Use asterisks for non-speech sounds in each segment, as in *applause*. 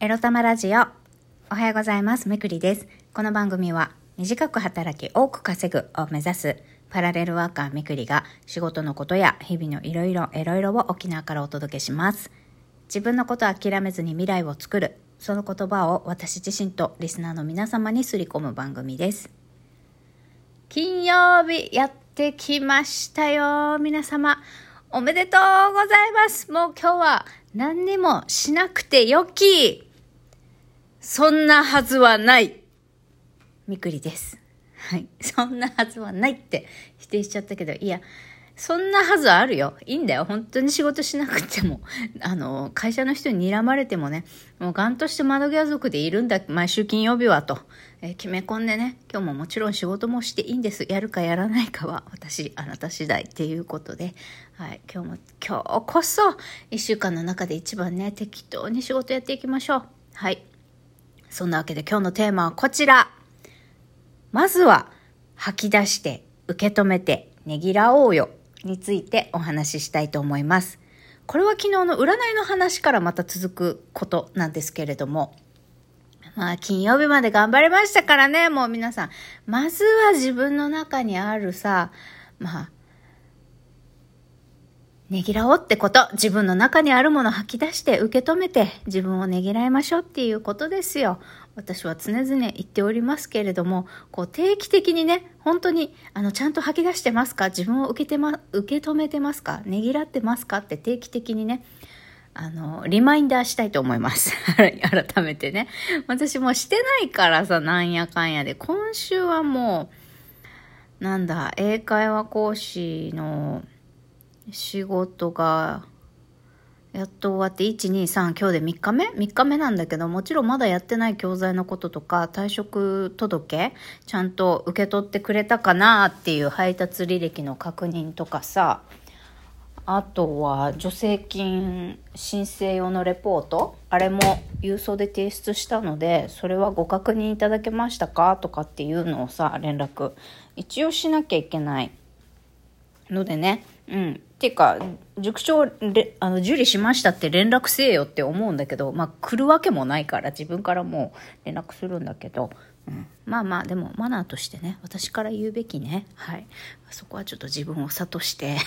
エロ玉ラジオ。おはようございます。めくりです。この番組は、短く働き多く稼ぐを目指す、パラレルワーカーめくりが、仕事のことや日々のいろいろ、いろいろを沖縄からお届けします。自分のことを諦めずに未来を作る、その言葉を私自身とリスナーの皆様にすり込む番組です。金曜日やってきましたよ、皆様。おめでとうございます。もう今日は何にもしなくてよき。そんなはずはない。みくりです。はい。そんなはずはないって否定しちゃったけど、いや、そんなはずあるよ。いいんだよ。本当に仕事しなくても。*laughs* あの、会社の人に睨まれてもね、もうガンとして窓際族でいるんだ、毎週金曜日はと、えー決め込んでね、今日ももちろん仕事もしていいんです。やるかやらないかは私、あなた次第っていうことで、はい。今日も、今日こそ、一週間の中で一番ね、適当に仕事やっていきましょう。はい。そんなわけで今日のテーマはこちら。まずは、吐き出して、受け止めて、ねぎらおうよについてお話ししたいと思います。これは昨日の占いの話からまた続くことなんですけれども、まあ、金曜日まで頑張りましたからね、もう皆さん。まずは自分の中にあるさ、まあ、ねぎらおうってこと。自分の中にあるもの吐き出して受け止めて自分をねぎらいましょうっていうことですよ。私は常々言っておりますけれども、こう定期的にね、本当に、あの、ちゃんと吐き出してますか？自分を受けてま、受け止めてますか？ねぎらってますか？って定期的にね、あの、リマインダーしたいと思います。*laughs* 改めてね。私もしてないからさ、なんやかんやで。今週はもう、なんだ、英会話講師の仕事が、やっと終わって、1、2、3、今日で3日目 ?3 日目なんだけど、もちろんまだやってない教材のこととか、退職届、ちゃんと受け取ってくれたかなっていう配達履歴の確認とかさ、あとは助成金申請用のレポート？あれも郵送で提出したのでそれはご確認いただけましたか？とかっていうのをさ連絡一応しなきゃいけないのでね。うん。っていうか塾長れあの受理しましたって連絡せえよって思うんだけどまあ来るわけもないから自分からもう連絡するんだけど、うん、まあまあでもマナーとしてね私から言うべきね。はい。そこはちょっと自分を諭して。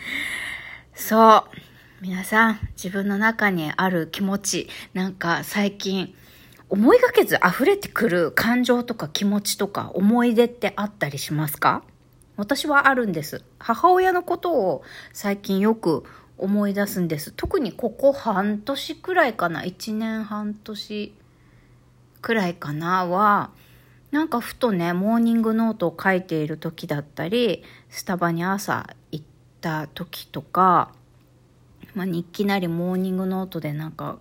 *laughs* そう。皆さん、自分の中にある気持ち、なんか最近、思いがけず溢れてくる感情とか気持ちとか思い出ってあったりしますか？私はあるんです。母親のことを最近よく思い出すんです。特にここ半年くらいかな。1年半年くらいかなは、なんかふとね、モーニングノートを書いている時だったり、スタバに朝行った時とか、まあ、日記なりモーニングノートでなんか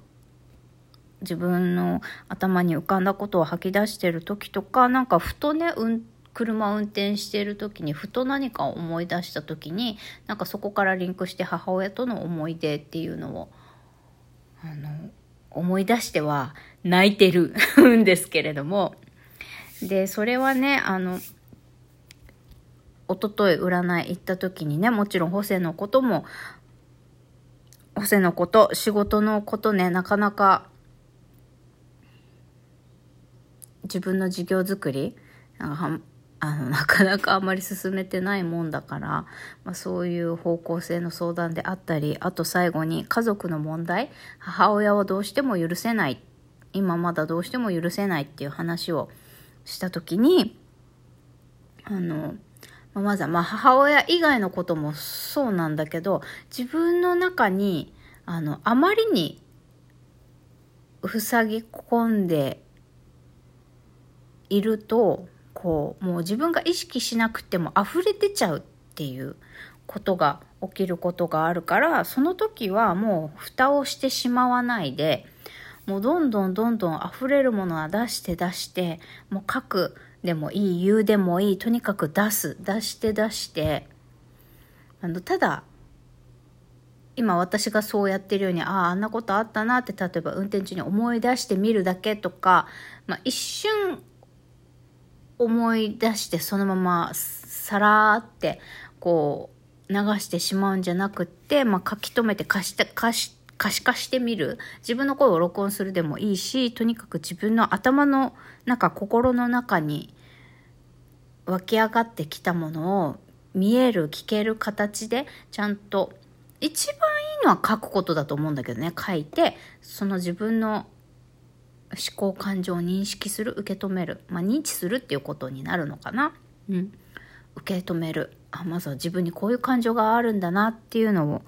自分の頭に浮かんだことを吐き出してる時とかなんかふとね、うん、車運転している時にふと何かを思い出した時になんかそこからリンクして母親との思い出っていうのをあの思い出しては泣いてる *laughs* んですけれども。でそれはねあの一昨日占い行った時にねもちろん補正のことも補正のこと仕事のことねなかなか自分の事業作りなんかあのなかなかあまり進めてないもんだから、まあ、そういう方向性の相談であったりあと最後に家族の問題母親をどうしても許せない今まだどうしても許せないっていう話をした時にあのまあまずはまあ母親以外のこともそうなんだけど自分の中にあのあまりに塞ぎ込んでいるとこうもう自分が意識しなくても溢れ出ちゃうっていうことが起きることがあるからその時はもう蓋をしてしまわないでもうどんどんどんどん溢れるものは出して出してもう書くでもいい言うでもいいとにかく出す出して出して。あのただ今私がそうやってるようにあああんなことあったなって例えば運転中に思い出してみるだけとか、まあ、一瞬思い出してそのままさらーってこう流してしまうんじゃなくって、まあ、書き留めて貸して貸し可視化してみる。自分の声を録音するでもいいしとにかく自分の頭の中心の中に湧き上がってきたものを見える聞ける形でちゃんと一番いいのは書くことだと思うんだけどね書いてその自分の思考感情を認識する受け止める、まあ、認知するっていうことになるのかな、うん、受け止めるあまずは自分にこういう感情があるんだなっていうのを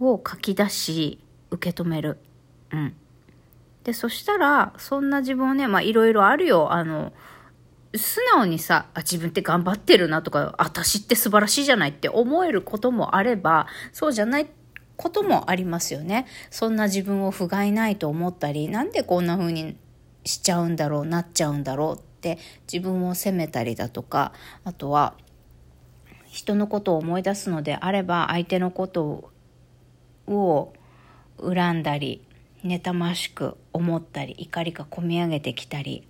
を書き出し受け止める。うん。で、そしたら、そんな自分をね、まあいろいろあるよ。あの、素直にさ、あ、自分って頑張ってるなとか、私って素晴らしいじゃないって思えることもあれば、そうじゃないこともありますよね。そんな自分を不甲斐ないと思ったり、なんでこんな風にしちゃうんだろう、なっちゃうんだろうって自分を責めたりだとか、あとは、人のことを思い出すのであれば、相手のことを恨んだり、妬ましく思ったり、怒りがこみ上げてきたり、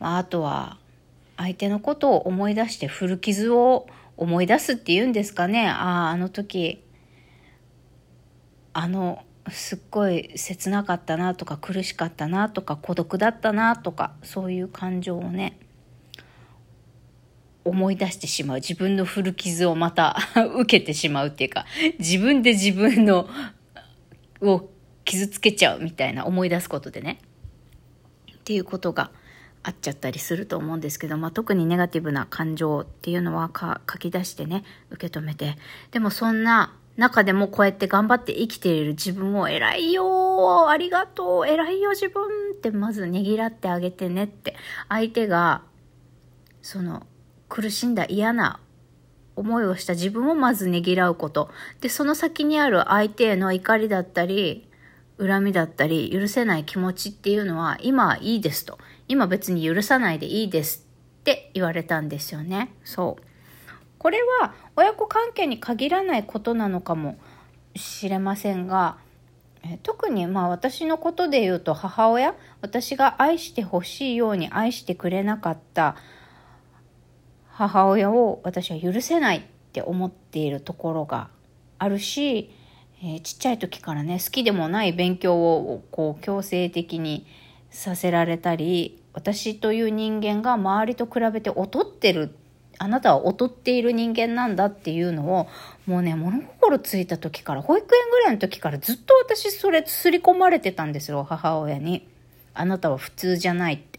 あとは相手のことを思い出して古傷を思い出すっていうんですかねあああの時あのすっごい切なかったなとか苦しかったなとか孤独だったなとかそういう感情をね思い出してしまう。自分の古傷をまた *laughs* 受けてしまうっていうか自分で自分のを傷つけちゃうみたいな思い出すことでねっていうことがあっちゃったりすると思うんですけど、まあ、特にネガティブな感情っていうのは書き出してね受け止めて。でもそんな中でもこうやって頑張って生きている自分を偉いよありがとう偉いよ自分ってまずねぎらってあげてねって相手がその苦しんだ嫌な思いをした自分をまずねぎらうことでその先にある相手への怒りだったり恨みだったり許せない気持ちっていうのは今はいいですと今別に許さないでいいですって言われたんですよね。そう。これは親子関係に限らないことなのかもしれませんが、特にまあ私のことで言うと母親、私が愛してほしいように愛してくれなかった母親を私は許せないって思っているところがあるし、えー、ちっちゃい時からね好きでもない勉強をこう強制的にさせられたり私という人間が周りと比べて劣ってるあなたは劣っている人間なんだっていうのをもうね物心ついた時から保育園ぐらいの時からずっと私それ刷り込まれてたんですよ母親に。あなたは普通じゃないって。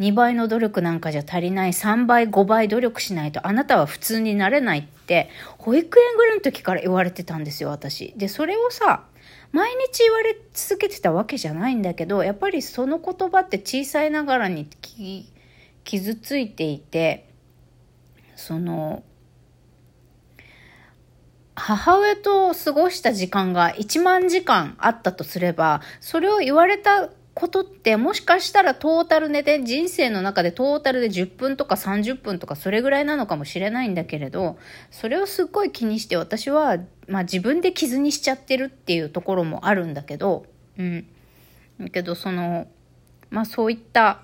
2倍の努力なんかじゃ足りない3倍5倍努力しないとあなたは普通になれないって保育園ぐらいの時から言われてたんですよ私。でそれをさ毎日言われ続けてたわけじゃないんだけどやっぱりその言葉って小さいながらに傷ついていてその母親と過ごした時間が1万時間あったとすればそれを言われたことってもしかしたらトータルで人生の中でトータルで10分とか30分とかそれぐらいなのかもしれないんだけれどそれをすっごい気にして私は、まあ、自分で傷にしちゃってるっていうところもあるんだけどうん。だけどそのまあそういった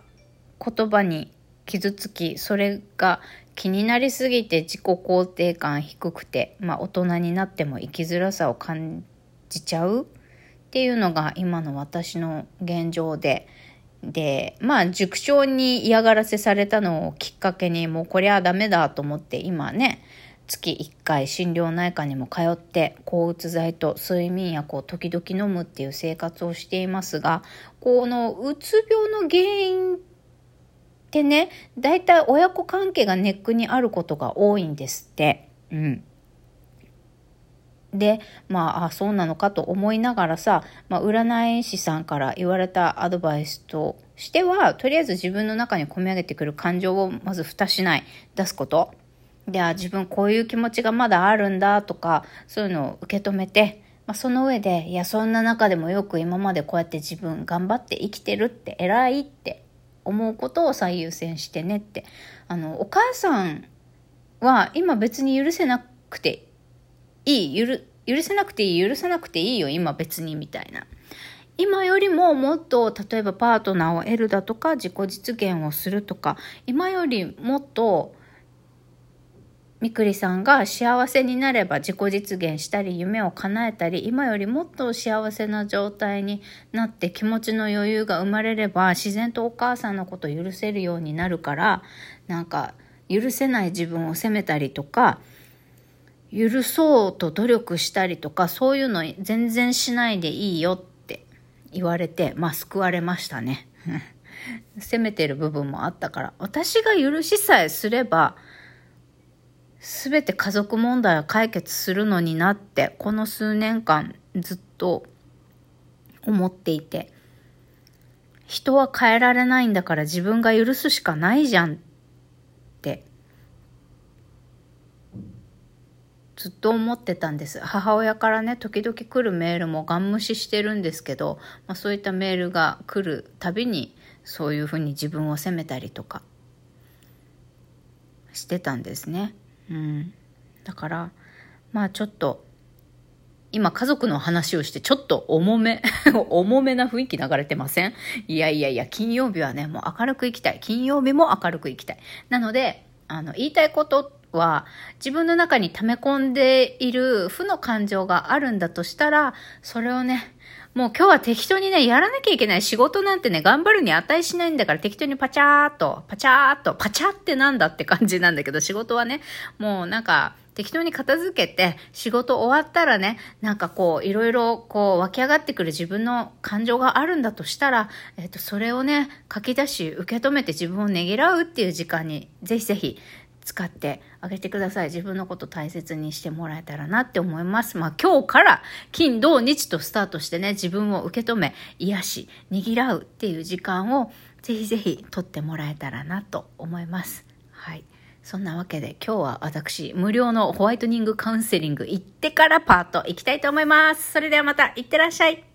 言葉に傷つきそれが気になりすぎて自己肯定感低くて、まあ、大人になっても生きづらさを感じちゃうっていうのが今の私の現状で、で、まあ、塾長に嫌がらせされたのをきっかけに、もうこれはダメだと思って、今ね、月1回心療内科にも通って、抗うつ剤と睡眠薬を時々飲むっていう生活をしていますが、このうつ病の原因ってね、大体親子関係がネックにあることが多いんですって。うん。で、まあ、あそうなのかと思いながらさ、まあ、占い師さんから言われたアドバイスとしては、とりあえず自分の中に込み上げてくる感情をまず蓋しない、出すこと。で、あ、自分こういう気持ちがまだあるんだとか、そういうのを受け止めて、まあ、その上で、いや、そんな中でもよく今までこうやって自分頑張って生きてるって偉いって思うことを最優先してねって。あの、お母さんは今別に許せなくていい、許、許せなくていい、許さなくていいよ、今別に、みたいな。今よりももっと、例えばパートナーを得るだとか、自己実現をするとか、今よりもっと、みくりさんが幸せになれば自己実現したり夢を叶えたり今よりもっと幸せな状態になって気持ちの余裕が生まれれば自然とお母さんのこと許せるようになるからなんか許せない自分を責めたりとか許そうと努力したりとかそういうの全然しないでいいよって言われてまあ救われましたね。*laughs* 責めてる部分もあったから私が許しさえすれば全て家族問題は解決するのになってこの数年間ずっと思っていて人は変えられないんだから自分が許すしかないじゃんってずっと思ってたんです母親からね時々来るメールもガン無視してるんですけど、まあ、そういったメールが来るたびにそういうふうに自分を責めたりとかしてたんですね。うん、だからまあちょっと今家族の話をしてちょっと重め *laughs* 重めな雰囲気流れてません？いやいやいや金曜日はねもう明るくいきたい。金曜日も明るくいきたい。なのであの言いたいことは自分の中に溜め込んでいる負の感情があるんだとしたらそれをねもう今日は適当にね、やらなきゃいけない仕事なんてね、頑張るに値しないんだから適当にパチャーっと、パチャーっと、パチャってなんだって感じなんだけど、仕事はね、もうなんか、適当に片付けて、仕事終わったらね、なんかこう、いろいろこう、湧き上がってくる自分の感情があるんだとしたら、えっ、と、それをね、書き出し、受け止めて自分をねぎらうっていう時間に、ぜひぜひ、使ってあげてください。自分のこと大切にしてもらえたらなって思います。まあ今日から金土日とスタートしてね、自分を受け止め、癒し、にぎらうっていう時間をぜひぜひ取ってもらえたらなと思います。はい。そんなわけで今日は私、無料のホワイトニングカウンセリング行ってからパート行きたいと思います。それではまた、いってらっしゃい。